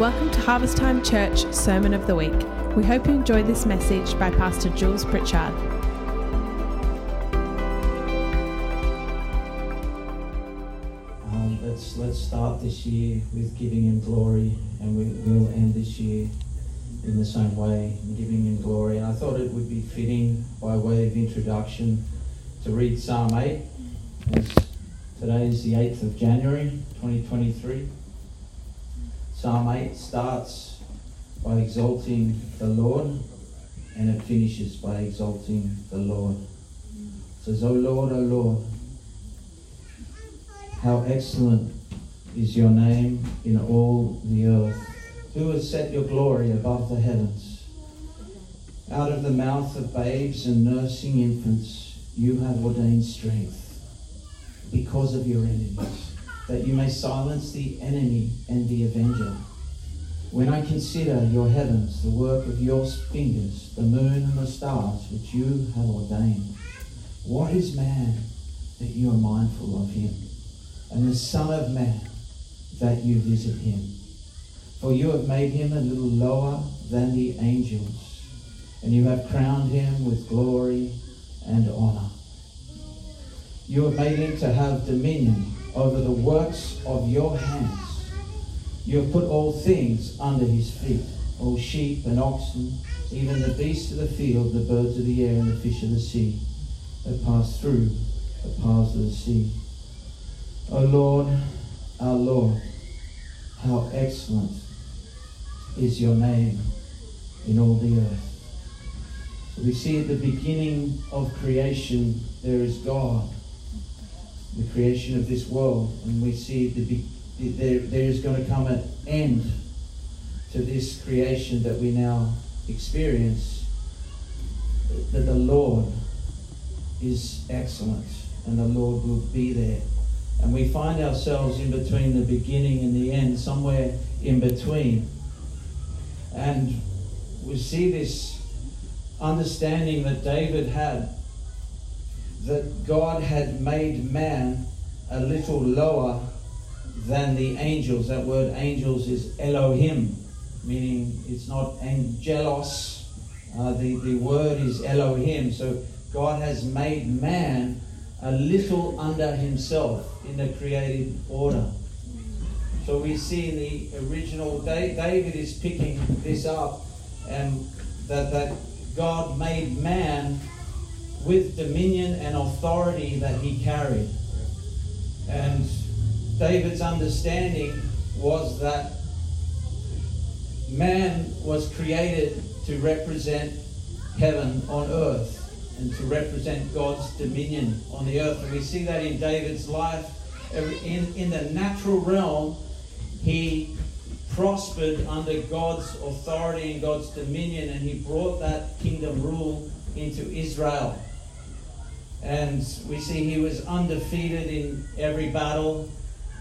Welcome to Harvest Time Church Sermon of the Week. We hope you enjoy this message by Pastor Jules Pritchard. Um, let's let's start this year with giving Him glory, and we will end this year in the same way, giving Him glory. And I thought it would be fitting, by way of introduction, to read Psalm 8. As today is the 8th of January, 2023. Psalm 8 starts by exalting the Lord and it finishes by exalting the Lord. It says, O Lord, O Lord, how excellent is your name in all the earth. Who has set your glory above the heavens? Out of the mouth of babes and nursing infants, you have ordained strength because of your enemies that you may silence the enemy and the avenger. When I consider your heavens, the work of your fingers, the moon and the stars which you have ordained, what is man that you are mindful of him, and the Son of Man that you visit him? For you have made him a little lower than the angels, and you have crowned him with glory and honor. You have made him to have dominion over the works of your hands. You have put all things under his feet, all sheep and oxen, even the beasts of the field, the birds of the air, and the fish of the sea that pass through the paths of the sea. O Lord, our Lord, how excellent is your name in all the earth. So we see at the beginning of creation there is God the creation of this world, and we see the, there, there is going to come an end to this creation that we now experience, that the Lord is excellent and the Lord will be there. And we find ourselves in between the beginning and the end, somewhere in between. And we see this understanding that David had that God had made man a little lower than the angels. That word angels is Elohim, meaning it's not angelos. Uh, the, the word is Elohim. So God has made man a little under himself in the created order. So we see in the original, David is picking this up, and that, that God made man with dominion and authority that he carried. And David's understanding was that man was created to represent heaven on earth and to represent God's dominion on the earth. And we see that in David's life. In, in the natural realm, he prospered under God's authority and God's dominion, and he brought that kingdom rule into Israel. And we see he was undefeated in every battle.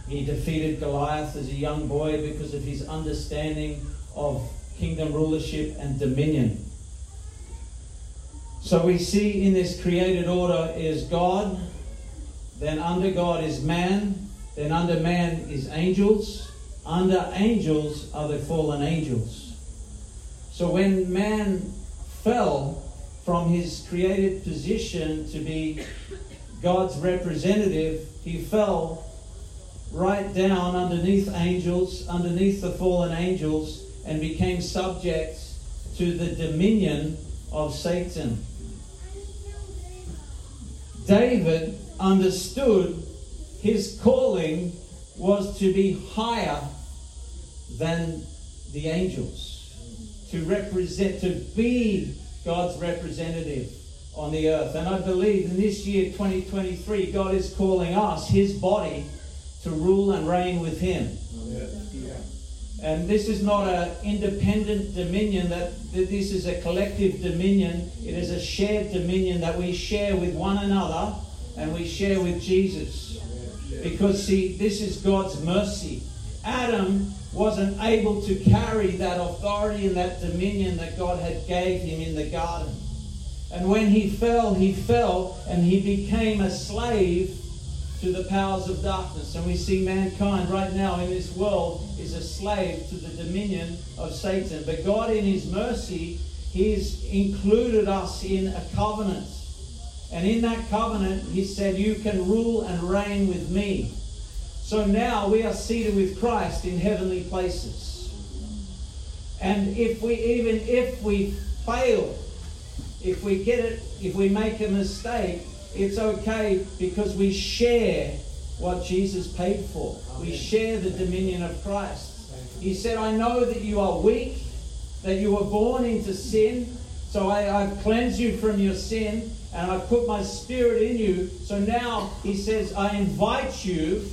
He defeated Goliath as a young boy because of his understanding of kingdom rulership and dominion. So we see in this created order is God, then under God is man, then under man is angels, under angels are the fallen angels. So when man fell, from his created position to be God's representative, he fell right down underneath angels, underneath the fallen angels, and became subject to the dominion of Satan. David understood his calling was to be higher than the angels, to represent, to be God's representative on the earth. And I believe in this year, 2023, God is calling us, His body, to rule and reign with Him. And this is not an independent dominion, that this is a collective dominion. It is a shared dominion that we share with one another and we share with Jesus. Because, see, this is God's mercy. Adam wasn't able to carry that authority and that dominion that God had gave him in the garden. And when he fell, he fell and he became a slave to the powers of darkness. And we see mankind right now in this world is a slave to the dominion of Satan. But God, in His mercy, He's included us in a covenant. And in that covenant, He said, You can rule and reign with me. So now we are seated with Christ in heavenly places. And if we, even if we fail, if we get it, if we make a mistake, it's okay because we share what Jesus paid for. We share the dominion of Christ. He said, I know that you are weak, that you were born into sin, so I, I've cleansed you from your sin, and I've put my spirit in you. So now, he says, I invite you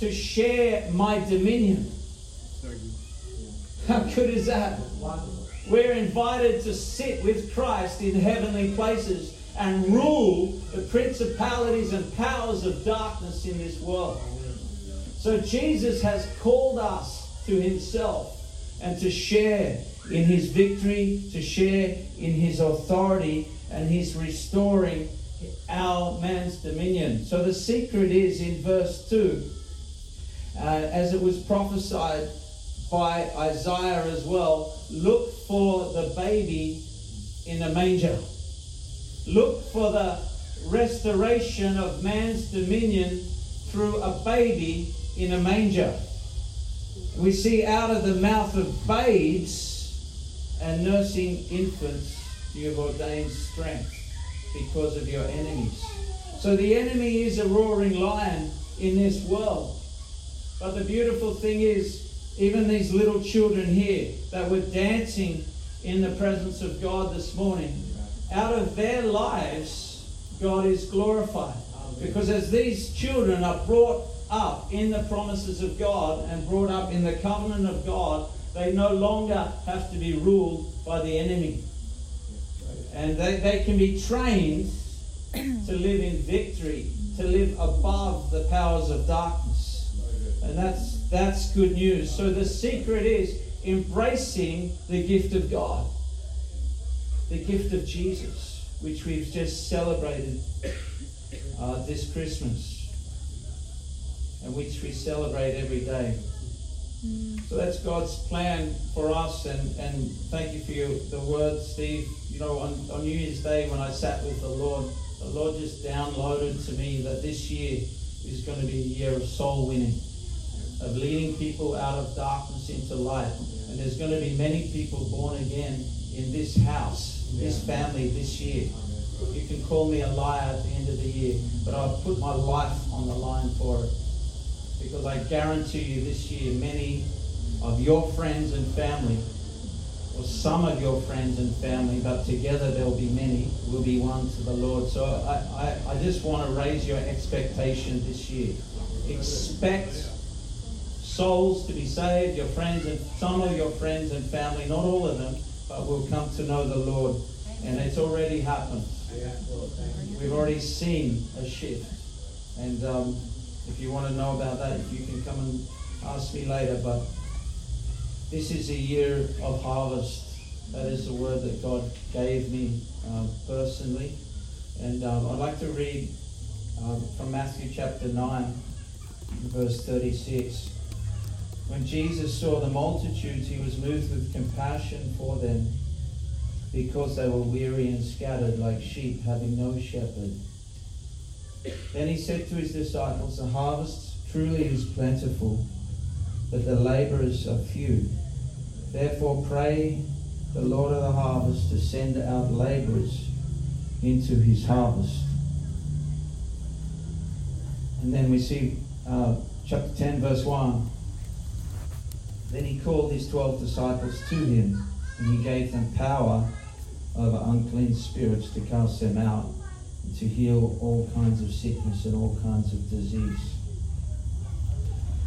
to share my dominion. How good is that? We're invited to sit with Christ in heavenly places and rule the principalities and powers of darkness in this world. So Jesus has called us to himself and to share in his victory, to share in his authority, and he's restoring our man's dominion. So the secret is in verse 2, uh, as it was prophesied by Isaiah as well look for the baby in the manger. Look for the restoration of man's dominion through a baby in a manger. We see out of the mouth of babes and nursing infants, you have ordained strength because of your enemies. So the enemy is a roaring lion in this world. But the beautiful thing is, even these little children here that were dancing in the presence of God this morning, out of their lives, God is glorified. Because as these children are brought up in the promises of God and brought up in the covenant of God, they no longer have to be ruled by the enemy. And they, they can be trained to live in victory, to live above the powers of darkness. And that's that's good news. So the secret is embracing the gift of God, the gift of Jesus, which we've just celebrated uh, this Christmas, and which we celebrate every day. So that's God's plan for us, and, and thank you for your, the word, Steve. You know, on, on New Year's Day when I sat with the Lord, the Lord just downloaded to me that this year is going to be a year of soul winning of leading people out of darkness into light. And there's going to be many people born again in this house, this family this year. You can call me a liar at the end of the year, but I've put my life on the line for it. Because I guarantee you this year, many of your friends and family, or some of your friends and family, but together there'll be many, will be won to the Lord. So I, I, I just want to raise your expectation this year. Expect souls to be saved, your friends and some of your friends and family, not all of them, but will come to know the Lord. And it's already happened. We've already seen a shift. And um, if you want to know about that, you can come and ask me later. But this is a year of harvest. That is the word that God gave me uh, personally. And um, I'd like to read um, from Matthew chapter 9, verse 36. When Jesus saw the multitudes, he was moved with compassion for them because they were weary and scattered like sheep having no shepherd. Then he said to his disciples, The harvest truly is plentiful, but the laborers are few. Therefore pray the Lord of the harvest to send out laborers into his harvest. And then we see uh, chapter 10, verse 1. Then he called his twelve disciples to him, and he gave them power over unclean spirits to cast them out, and to heal all kinds of sickness and all kinds of disease.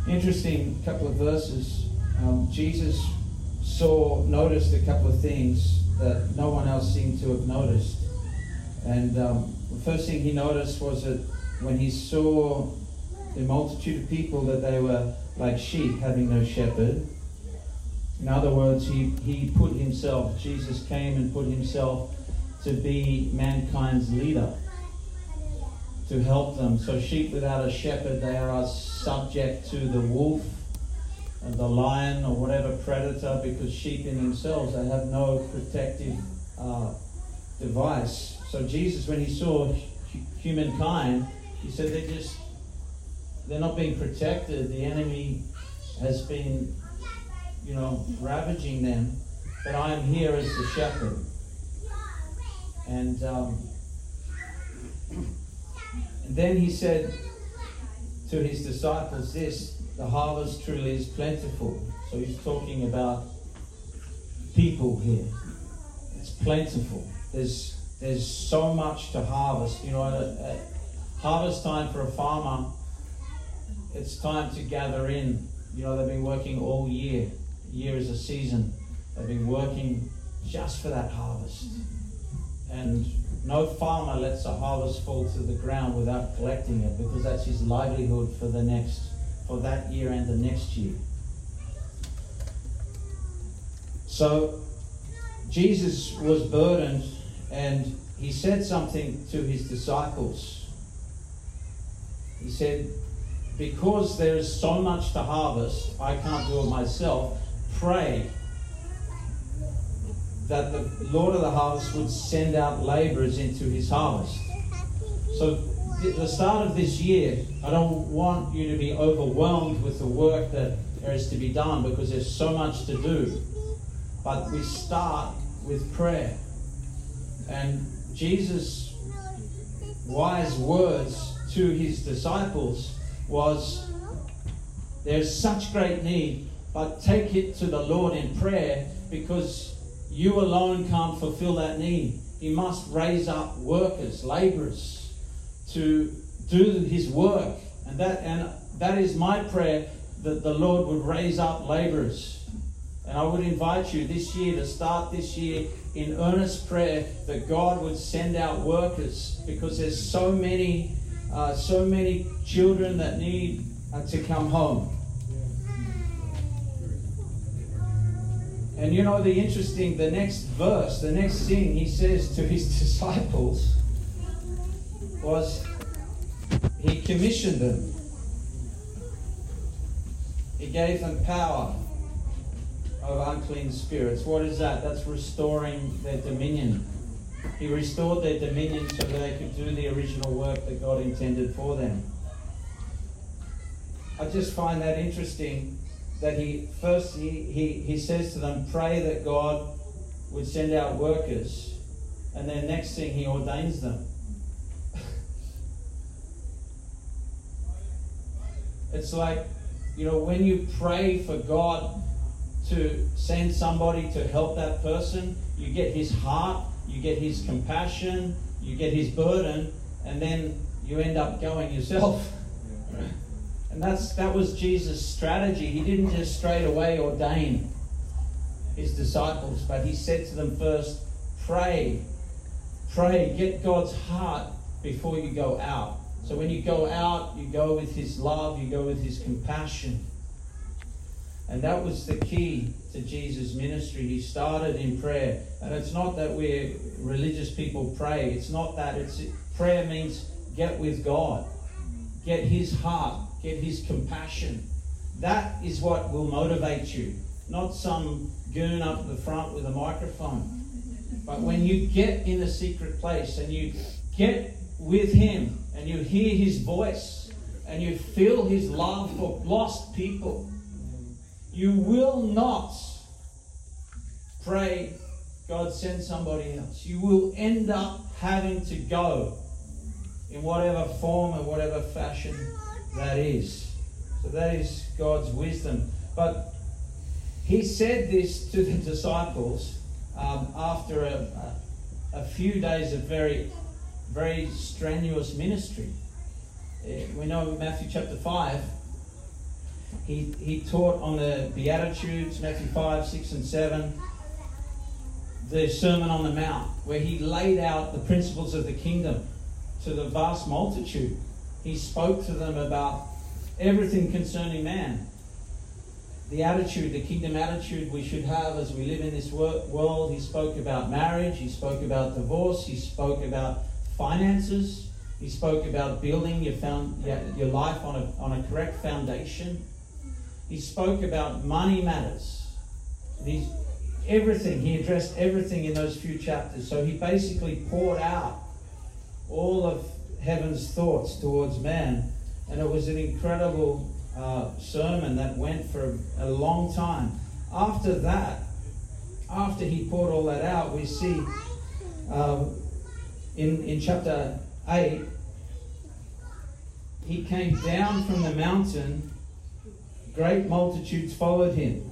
Interesting couple of verses. Um, Jesus saw, noticed a couple of things that no one else seemed to have noticed. And um, the first thing he noticed was that when he saw the multitude of people, that they were like sheep having no shepherd. In other words, he, he put himself, Jesus came and put himself to be mankind's leader, to help them. So, sheep without a shepherd, they are subject to the wolf and the lion or whatever predator because sheep in themselves, they have no protective uh, device. So, Jesus, when he saw humankind, he said they're just, they're not being protected. The enemy has been, you know, ravaging them. But I am here as the shepherd. And, um, and then he said to his disciples this the harvest truly is plentiful. So he's talking about people here. It's plentiful. There's there's so much to harvest. You know, at, at harvest time for a farmer, it's time to gather in. You know, they've been working all year. Year is a season. They've been working just for that harvest. And no farmer lets a harvest fall to the ground without collecting it because that's his livelihood for the next, for that year and the next year. So Jesus was burdened and he said something to his disciples. He said, Because there is so much to harvest, I can't do it myself. Pray that the Lord of the harvest would send out laborers into his harvest. So, the start of this year, I don't want you to be overwhelmed with the work that there is to be done because there's so much to do. But we start with prayer. And Jesus' wise words to his disciples was there's such great need, but take it to the Lord in prayer because you alone can't fulfill that need. He must raise up workers, laborers to do his work. And that and that is my prayer that the Lord would raise up laborers. And I would invite you this year to start this year in earnest prayer that God would send out workers because there's so many, uh, so many children that need uh, to come home. And you know the interesting, the next verse, the next thing he says to his disciples was he commissioned them. He gave them power of unclean spirits. What is that? That's restoring their dominion. He restored their dominion so that they could do the original work that God intended for them. I just find that interesting that he first he, he, he says to them, pray that God would send out workers, and then next thing he ordains them. it's like, you know, when you pray for God to send somebody to help that person, you get his heart, you get his compassion, you get his burden, and then you end up going yourself. And that's that was Jesus' strategy. He didn't just straight away ordain his disciples, but he said to them first, pray. Pray, get God's heart before you go out. So when you go out, you go with his love, you go with his compassion. And that was the key to Jesus' ministry. He started in prayer. And it's not that we're religious people pray. It's not that. It's prayer means get with God. Get his heart. Get his compassion. That is what will motivate you. Not some goon up the front with a microphone. But when you get in a secret place and you get with him and you hear his voice and you feel his love for lost people you will not pray, God, send somebody else. You will end up having to go in whatever form and whatever fashion that is. So that is God's wisdom. But he said this to the disciples um, after a, a, few days of very, very strenuous ministry. Uh, we know in Matthew chapter 5 he, he taught on the Beatitudes, Matthew 5, 6, and 7, the Sermon on the Mount, where he laid out the principles of the kingdom to the vast multitude. He spoke to them about everything concerning man. The attitude, the kingdom attitude we should have as we live in this world. He spoke about marriage, he spoke about divorce, he spoke about finances, He spoke about building your, found, your life on a, on a correct foundation. He spoke about money matters. He's, everything, he addressed everything in those few chapters. So he basically poured out all of heaven's thoughts towards man. And it was an incredible uh, sermon that went for a, a long time. After that, after he poured all that out, we see um, in, in chapter 8, he came down from the mountain, great multitudes followed him.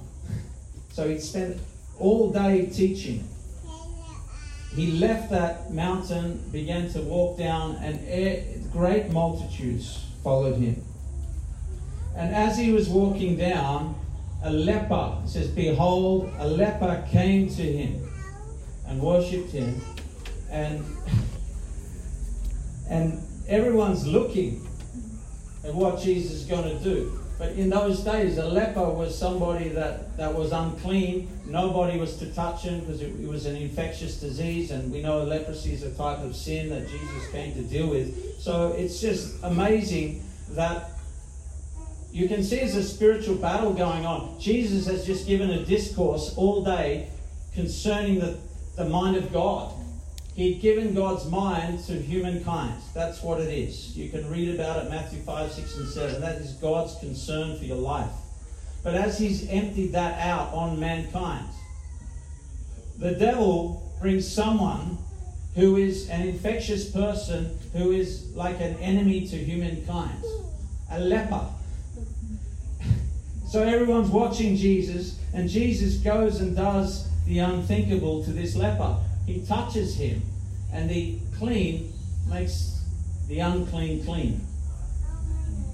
So he spent all day teaching. He left that mountain, began to walk down, and great multitudes followed him. And as he was walking down, a leper, says, Behold, a leper came to him and worshipped him. And, and everyone's looking at what Jesus is going to do. But in those days, a leper was somebody that, that was unclean. Nobody was to touch him because it, it was an infectious disease. And we know leprosy is a type of sin that Jesus came to deal with. So it's just amazing that you can see there's a spiritual battle going on. Jesus has just given a discourse all day concerning the, the mind of God. He'd given God's mind to humankind. That's what it is. You can read about it Matthew 5, 6, and 7. That is God's concern for your life. But as He's emptied that out on mankind, the devil brings someone who is an infectious person who is like an enemy to humankind, a leper. so everyone's watching Jesus, and Jesus goes and does the unthinkable to this leper. He touches him, and the clean makes the unclean clean.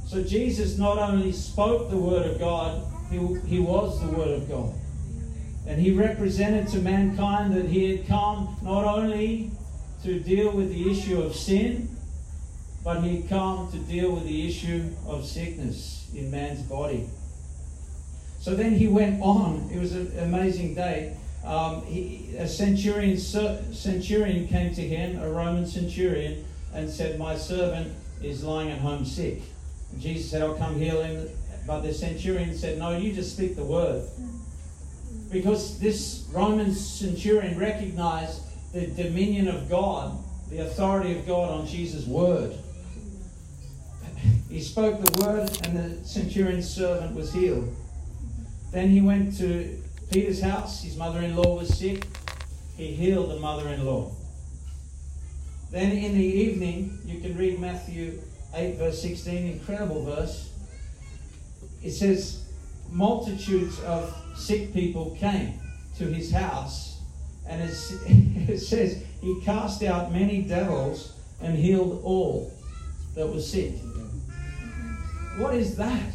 So Jesus not only spoke the word of God, he, he was the word of God. And he represented to mankind that he had come not only to deal with the issue of sin, but he had come to deal with the issue of sickness in man's body. So then he went on. It was an amazing day um, he, a centurion, centurion came to him, a Roman centurion, and said, My servant is lying at home sick. And Jesus said, I'll come heal him. But the centurion said, No, you just speak the word. Because this Roman centurion recognized the dominion of God, the authority of God on Jesus' word. He spoke the word, and the centurion's servant was healed. Then he went to Peter's house, his mother in law was sick. He healed the mother in law. Then in the evening, you can read Matthew 8, verse 16, incredible verse. It says, Multitudes of sick people came to his house, and it says, He cast out many devils and healed all that was sick. What is that?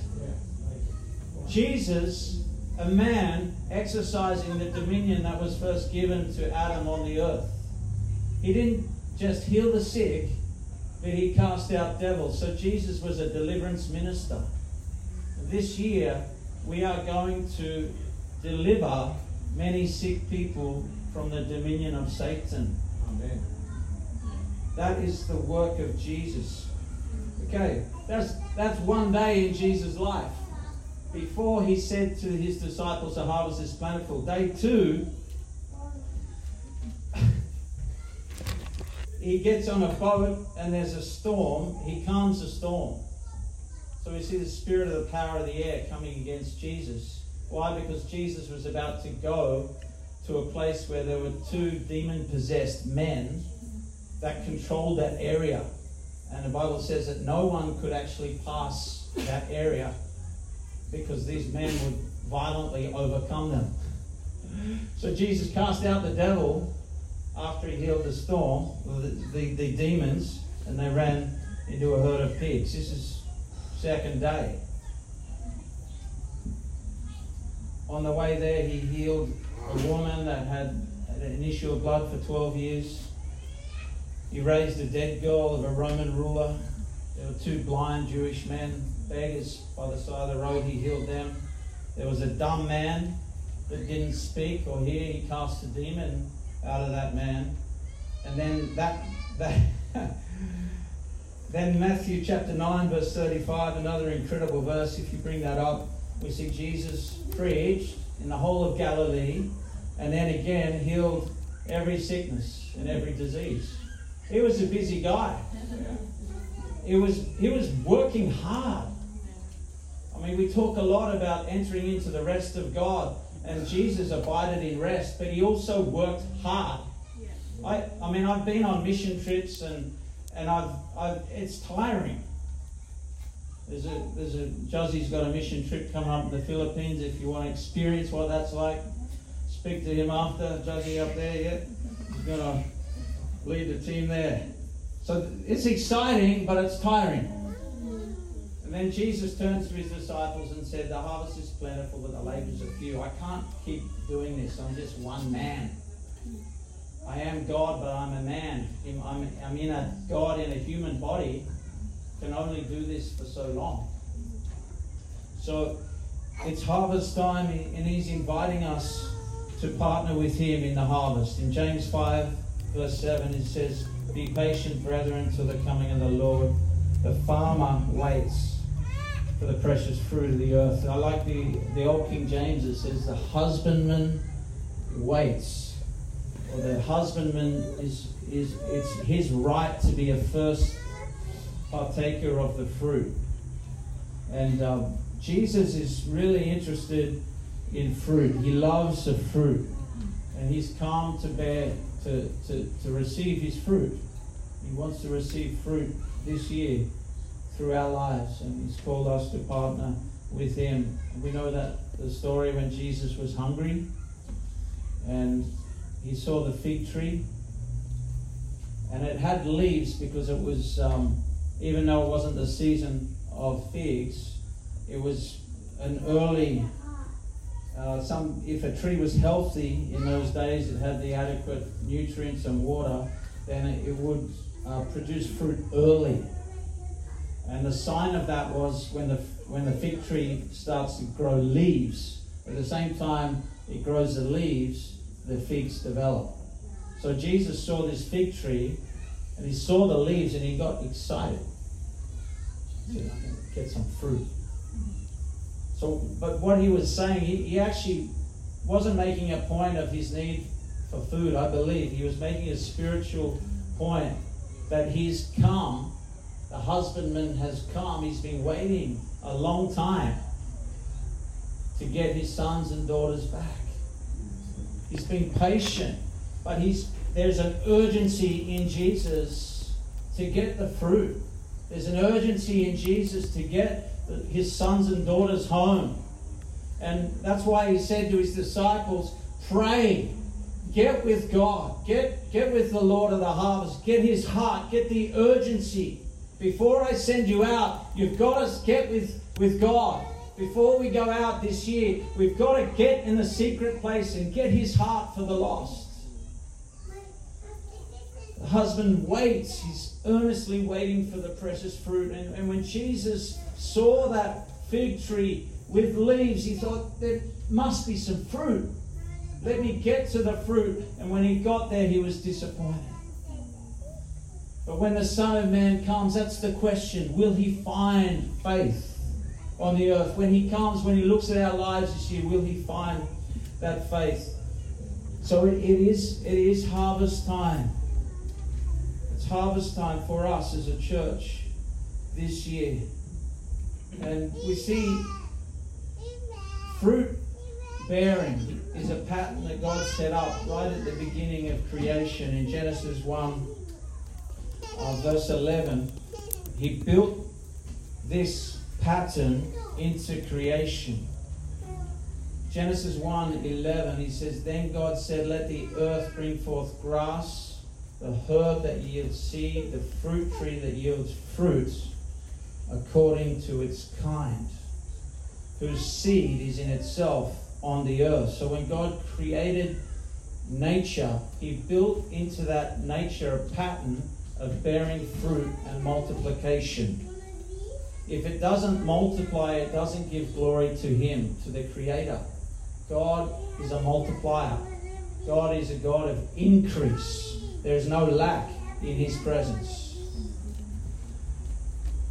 Jesus, a man exercising the dominion that was first given to Adam on the earth. He didn't just heal the sick, but he cast out devils. So Jesus was a deliverance minister. This year, we are going to deliver many sick people from the dominion of Satan. Amen. That is the work of Jesus. Okay, that's that's one day in Jesus' life before he said to his disciples, The harvest is plentiful. Day two, he gets on a boat and there's a storm. He calms the storm. So we see the spirit of the power of the air coming against Jesus. Why? Because Jesus was about to go to a place where there were two demon possessed men that controlled that area. And the Bible says that no one could actually pass that area because these men would violently overcome them. So Jesus cast out the devil after he healed the storm, the, the, the demons, and they ran into a herd of pigs. This is second day. On the way there, he healed a woman that had, an issue of blood for 12 years. He raised a dead girl of a Roman ruler. There were two blind Jewish men beggars by the side of the road, he healed them. There was a dumb man that didn't speak or hear, he cast a demon out of that man. And then that, that Then Matthew chapter 9, verse 35, another incredible verse. If you bring that up, we see Jesus preached in the whole of Galilee and then again healed every sickness and every disease. He was a busy guy. He was, he was working hard. I mean, we talk a lot about entering into the rest of God, and Jesus abided in rest, but he also worked hard. I, I mean, I've been on mission trips and and I've, I've it's tiring. There's a there's a Juzzy's got a mission trip coming up in the Philippines. If you want to experience what that's like, speak to him after. Juzzy up there, yeah, he's gonna lead the team there. So it's exciting, but it's tiring. And then Jesus turns to his disciples and said, The harvest is plentiful, but the laborers are few. I can't keep doing this. I'm just one man. I am God, but I'm a man. I'm, in a God in a human body. Can only do this for so long. So it's harvest time, and He's inviting us to partner with Him in the harvest. In James 5, verse 7, it says, Be patient, brethren, until the coming of the Lord. The farmer waits for the precious fruit of the earth. I like the, the old King James, it says, The husbandman waits or the husbandman is, is it's his right to be a first partaker of the fruit. And um, Jesus is really interested in fruit. He loves the fruit. And he's come to bear, to, to, to receive his fruit. He wants to receive fruit this year through our lives. And he's called us to partner with him. We know that the story when Jesus was hungry and he saw the fig tree, and it had leaves because it was, um, even though it wasn't the season of figs, it was an early. Uh, some, if a tree was healthy in those days, it had the adequate nutrients and water, then it, would uh, produce fruit early. And the sign of that was when the when the fig tree starts to grow leaves. At the same time, it grows the leaves the figs develop. So Jesus saw this fig tree and he saw the leaves and he got excited. He said, going to get some fruit. So, but what he was saying, he, he actually wasn't making a point of his need for food, I believe. He was making a spiritual point that he's come, the husbandman has come, he's been waiting a long time to get his sons and daughters back. He's been patient, but he's, there's an urgency in Jesus to get the fruit. There's an urgency in Jesus to get his sons and daughters home. And that's why he said to his disciples, pray, get with God, get, get with the Lord of the harvest, get his heart, get the urgency. Before I send you out, you've got to get with, with God before we go out this year, we've got to get in the secret place and get his heart for the lost. The husband waits, he's earnestly waiting for the precious fruit. And, and when Jesus saw that fig tree with leaves, he thought, there must be some fruit. Let me get to the fruit. And when he got there, he was disappointed. But when the Son of Man comes, that's the question will he find faith? on the earth. When He comes, when He looks at our lives this year, will He find that faith? So it, it is it is harvest time. It's harvest time for us as a church this year. And we see fruit bearing is a pattern that God set up right at the beginning of creation in Genesis 1, verse 11. He built this pattern into creation. Genesis 1 11, he says, Then God said, Let the earth bring forth grass, the herb that yields seed, the fruit tree that yields fruit according to its kind, whose seed is in itself on the earth. So when God created nature, he built into that nature a pattern of bearing fruit and multiplication. If it doesn't multiply, it doesn't give glory to Him, to the Creator. God is a multiplier. God is a God of increase. There is no lack in His presence.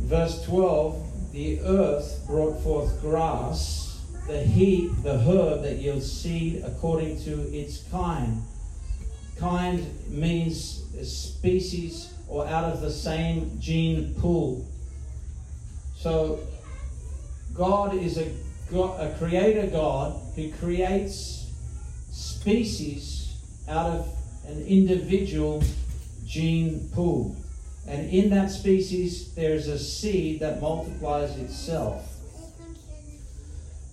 verse 12, the earth brought forth grass, the heat, the herb that yields seed according to its kind. Kind means species or out of the same gene pool. So God is a, God, a creator God who creates species out of an individual gene pool. And in that species, there's a seed that multiplies itself.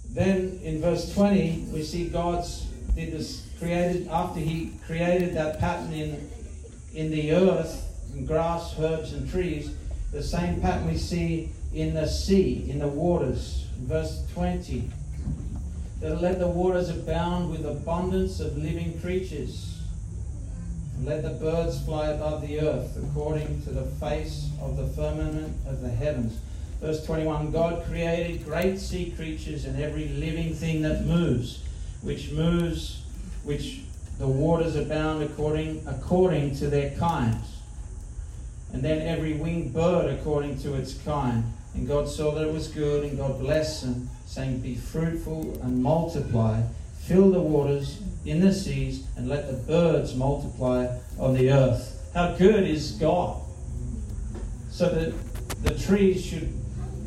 Then in verse 20, we see God's did this created after he created that pattern in in the earth, in grass, herbs, and trees, the same pattern we see in the sea, in the waters. Verse 20. That let the waters abound with abundance of living creatures. And let the birds fly above the earth according to the face of the firmament of the heavens. Verse 21 God created great sea creatures and every living thing that moves, which moves, which the waters abound according, according to their kind. And then every winged bird according to its kind. And God saw that it was good, and God blessed them, saying, Be fruitful and multiply, fill the waters in the seas, and let the birds multiply on the earth. How good is God? So that the trees should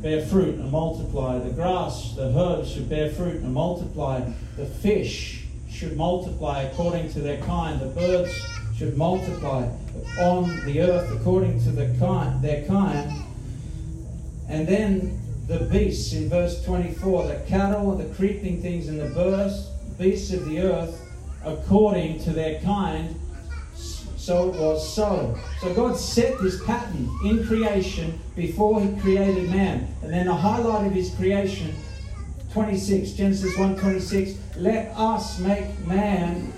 bear fruit and multiply, the grass, the herbs should bear fruit and multiply, the fish should multiply according to their kind, the birds should multiply on the earth according to the kind, their kind. And then the beasts in verse 24, the cattle, the creeping things, and the birds, beasts of the earth, according to their kind. So it was so. So God set this pattern in creation before He created man. And then the highlight of His creation 26, Genesis 1 26, let us make man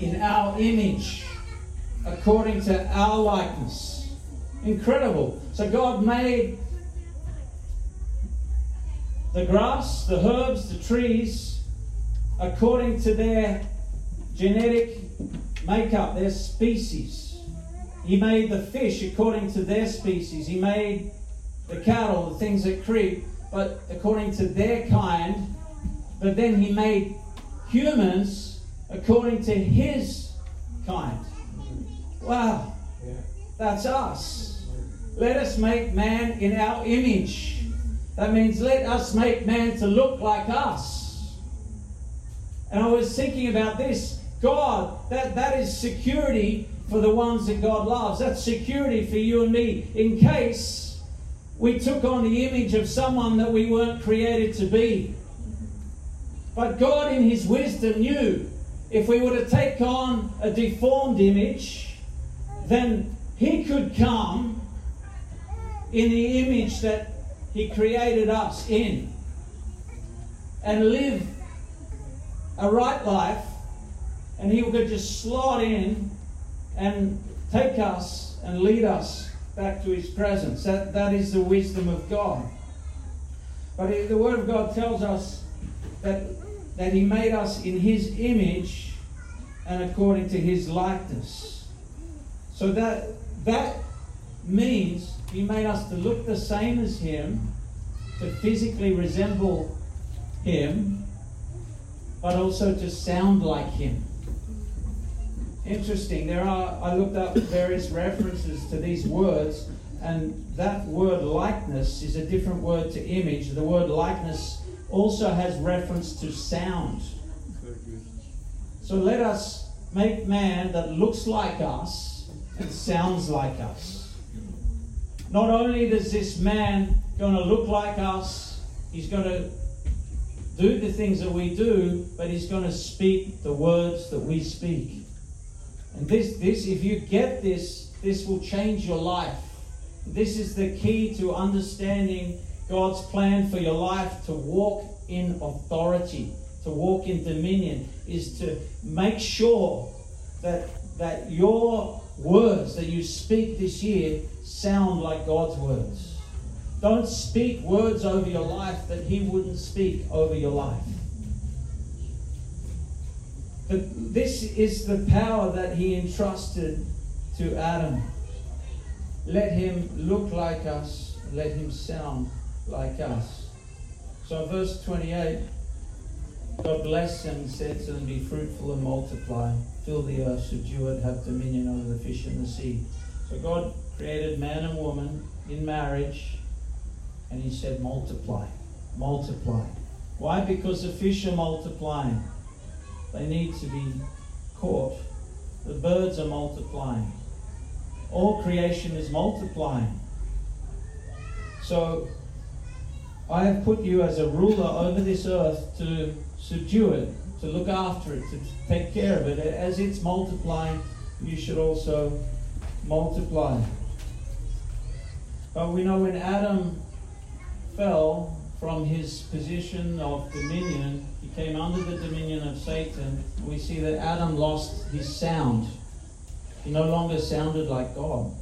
in our image, according to our likeness. Incredible. So God made the grass, the herbs, the trees, according to their genetic makeup, their species. He made the fish according to their species. He made the cattle, the things that creep, but according to their kind. But then he made humans according to his kind. Wow, that's us. Let us make man in our image. That means let us make man to look like us. And I was thinking about this. God, that, that is security for the ones that God loves. That's security for you and me in case we took on the image of someone that we weren't created to be. But God, in His wisdom, knew if we were to take on a deformed image, then He could come in the image that He created us in and live a right life, and He could just slot in and take us and lead us back to his presence. That, that is the wisdom of God. But the Word of God tells us that, that he made us in his image and according to his likeness. So that, that means he made us to look the same as him, to physically resemble him, but also to sound like him. Interesting. There are, I looked up various references to these words, and that word likeness is a different word to image. The word likeness also has reference to sound. So let us make man that looks like us and sounds like us. Not only does this man going to look like us, he's going to do the things that we do, but he's going to speak the words that we speak. And this, this, if you get this, this will change your life. This is the key to understanding God's plan for your life to walk in authority, to walk in dominion, is to make sure that, that your words that you speak this year sound like God's words. Don't speak words over your life that He wouldn't speak over your life. But this is the power that he entrusted to Adam. Let him look like us let him sound like us. So, verse 28 God blessed and said to them, Be fruitful and multiply, fill the earth, subdue it, have dominion over the fish in the sea. So, God created man and woman in marriage, and He said, Multiply, multiply. Why? Because the fish are multiplying. They need to be caught. The birds are multiplying. All creation is multiplying. So, I have put you as a ruler over this earth to subdue it, to look after it, to take care of it. As it's multiplying, you should also multiply. But we know when Adam fell from his position of dominion, he came under the dominion of Satan. We see that Adam lost his sound. He no longer sounded like God.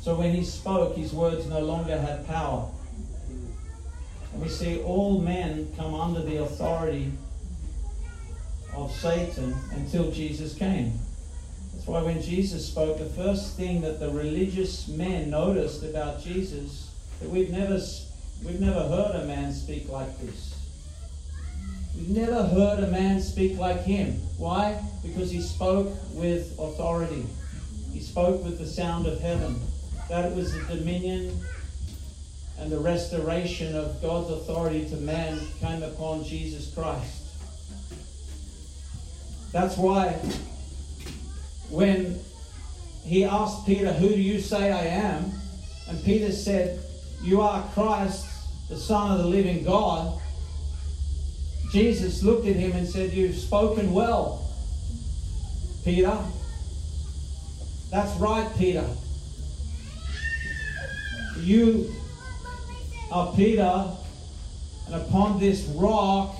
So when he spoke, his words no longer had power. And we see all men come under the authority of Satan until Jesus came. That's why when Jesus spoke, the first thing that the religious men noticed about Jesus that we've never we've never heard a man speak like this. We've never heard a man speak like him. Why? Because he spoke with authority. He spoke with the sound of heaven. That was the dominion and the restoration of God's authority to man came upon Jesus Christ. That's why when he asked Peter, Who do you say I am? And Peter said, You are Christ, the Son of the living God. Jesus looked at him and said, You've spoken well, Peter. That's right, Peter. You are Peter, and upon this rock,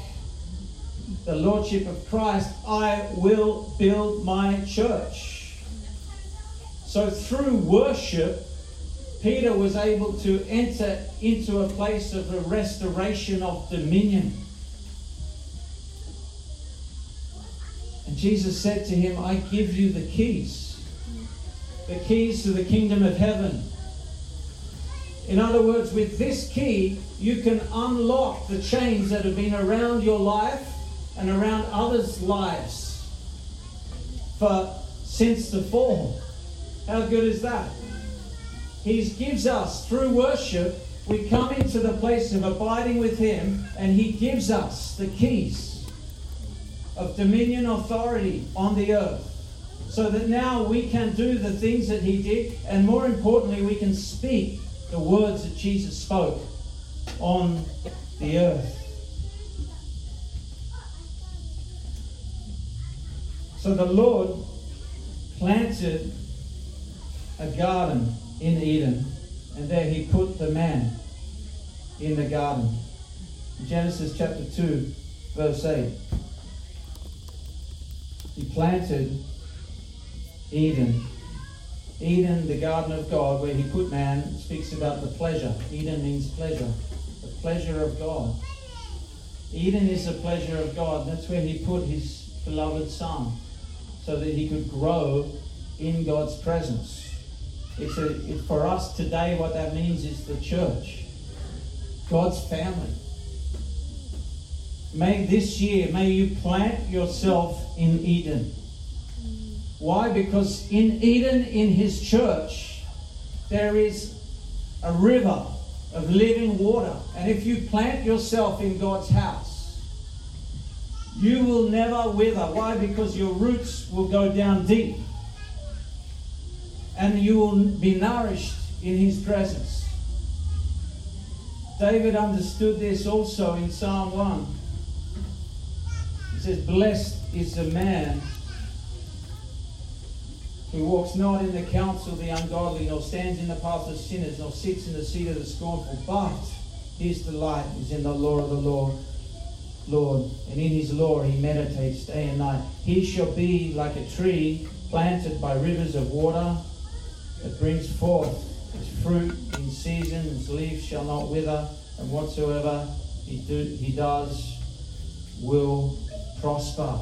the Lordship of Christ, I will build my church. So through worship, Peter was able to enter into a place of a restoration of dominion. And Jesus said to him, I give you the keys, the keys to the kingdom of heaven. In other words, with this key, you can unlock the chains that have been around your life and around others' lives for since the fall. How good is that? He gives us through worship, we come into the place of abiding with Him, and He gives us the keys of dominion authority on the earth. So that now we can do the things that He did, and more importantly, we can speak the words that Jesus spoke on the earth. So the Lord planted a garden in Eden, and there he put the man in the garden. Genesis chapter 2, verse 8. He planted Eden Eden, the garden of God, where he put man, speaks about the pleasure. Eden means pleasure, the pleasure of God. Eden is the pleasure of God. That's where he put his beloved son, so that he could grow in God's presence. It's a, it, for us today, what that means is the church, God's family. May this year, may you plant yourself in Eden. Why? Because in Eden, in his church, there is a river of living water. And if you plant yourself in God's house, you will never wither. Why? Because your roots will go down deep. And you will be nourished in his presence. David understood this also in Psalm 1. He says, Blessed is the man who walks not in the counsel of the ungodly, nor stands in the path of sinners, nor sits in the seat of the scornful, but his delight is in the law of the Lord. Lord, and in his law he meditates day and night. He shall be like a tree planted by rivers of water that brings forth its fruit in season, its leaves shall not wither, and whatsoever he, do, he does will prosper.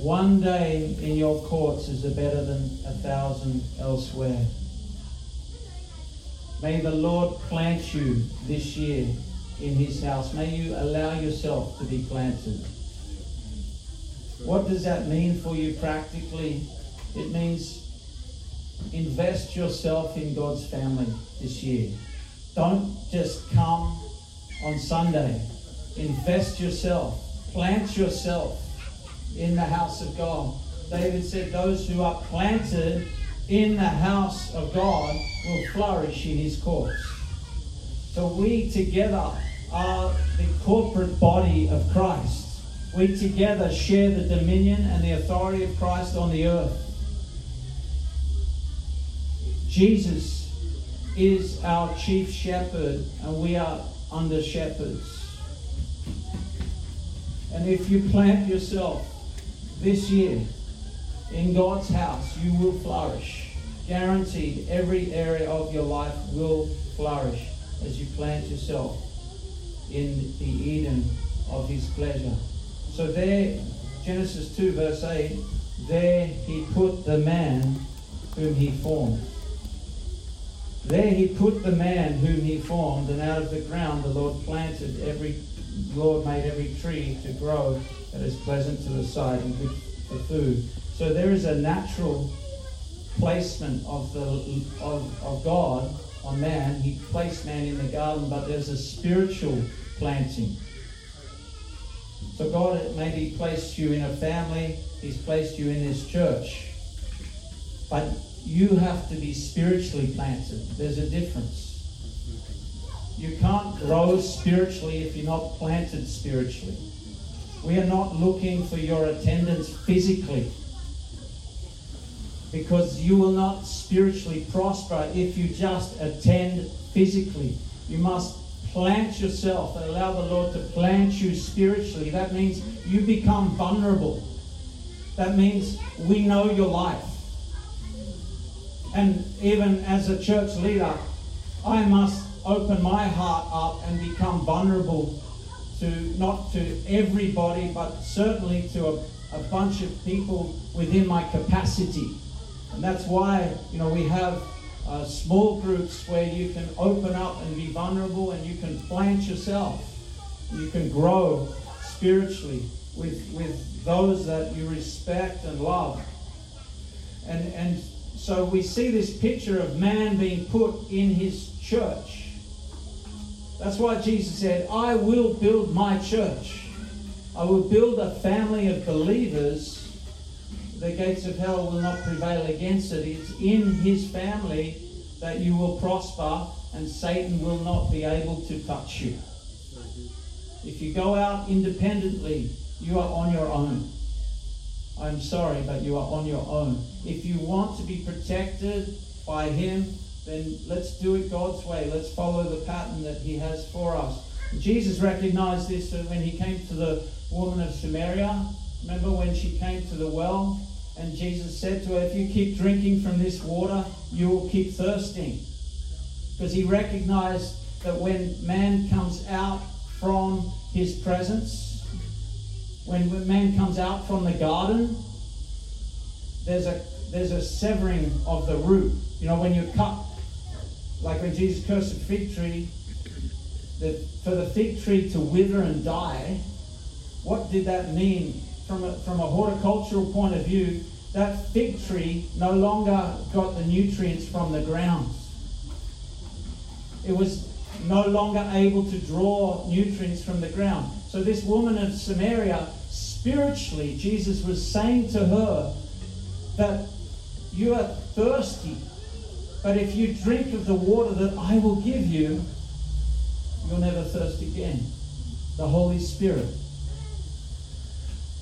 One day in your courts is better than a thousand elsewhere. May the Lord plant you this year in His house. May you allow yourself to be planted. What does that mean for you practically? It means invest yourself in God's family this year. Don't just come on Sunday. Invest yourself. Plant yourself in the house of God. David said, Those who are planted in the house of God will flourish in his courts. So we together are the corporate body of Christ. We together share the dominion and the authority of Christ on the earth. Jesus is our chief shepherd, and we are under shepherds. And if you plant yourself this year in God's house, you will flourish. Guaranteed, every area of your life will flourish as you plant yourself in the Eden of His pleasure. So there, Genesis 2, verse 8, there he put the man whom he formed. There he put the man whom he formed, and out of the ground the Lord planted every Lord made every tree to grow that is pleasant to the sight and good for food. So there is a natural placement of the of, of God on man. He placed man in the garden, but there's a spiritual planting. So God maybe placed you in a family, He's placed you in this church. But you have to be spiritually planted. There's a difference. You can't grow spiritually if you're not planted spiritually. We are not looking for your attendance physically because you will not spiritually prosper if you just attend physically. You must plant yourself and allow the Lord to plant you spiritually. That means you become vulnerable. That means we know your life. And even as a church leader, I must open my heart up and become vulnerable to not to everybody, but certainly to a, a bunch of people within my capacity. And that's why, you know, we have uh, small groups where you can open up and be vulnerable and you can plant yourself. You can grow spiritually with, with those that you respect and love. And, and so we see this picture of man being put in his church. That's why Jesus said, I will build my church. I will build a family of believers. The gates of hell will not prevail against it. It's in his family that you will prosper and Satan will not be able to touch you. If you go out independently, you are on your own. I'm sorry, but you are on your own. If you want to be protected by him, then let's do it God's way. Let's follow the pattern that He has for us. Jesus recognized this when He came to the woman of Samaria. Remember when she came to the well? And Jesus said to her, If you keep drinking from this water, you will keep thirsting. Because He recognized that when man comes out from His presence, when man comes out from the garden, there's a there's a severing of the root. You know, when you cut like when Jesus cursed the fig tree, that for the fig tree to wither and die, what did that mean? From a, from a horticultural point of view, that fig tree no longer got the nutrients from the ground. It was no longer able to draw nutrients from the ground. So, this woman of Samaria, spiritually, Jesus was saying to her that you are thirsty but if you drink of the water that I will give you, you'll never thirst again. The Holy Spirit.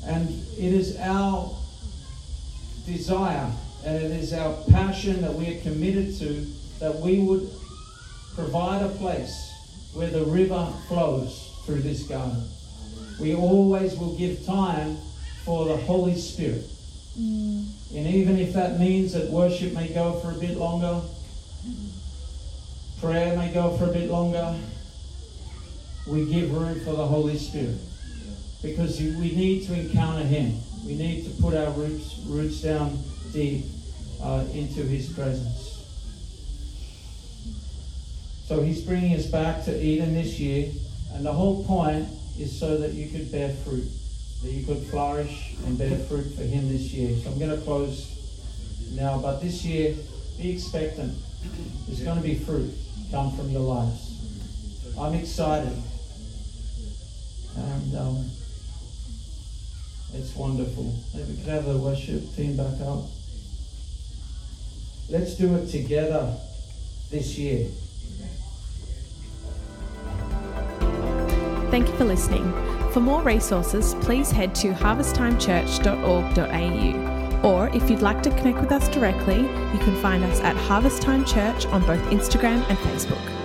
And it is our desire and it is our passion that we are committed to that we would provide a place where the river flows through this garden. We always will give time for the Holy Spirit. Mm. And even if that means that worship may go for a bit longer, prayer may go for a bit longer, we give room for the Holy Spirit. Because we need to encounter Him. We need to put our roots, roots down deep uh, into His presence. So He's bringing us back to Eden this year, and the whole point is so that you could bear fruit, that you could flourish and bear fruit for Him this year. So I'm going to close now, but this year, be expectant. There's going to be fruit come from your lives. I'm excited. And um, it's wonderful. Maybe we could have the worship team back up. Let's do it together this year. Thank you for listening. For more resources, please head to harvesttimechurch.org.au. Or if you'd like to connect with us directly, you can find us at Harvest Time Church on both Instagram and Facebook.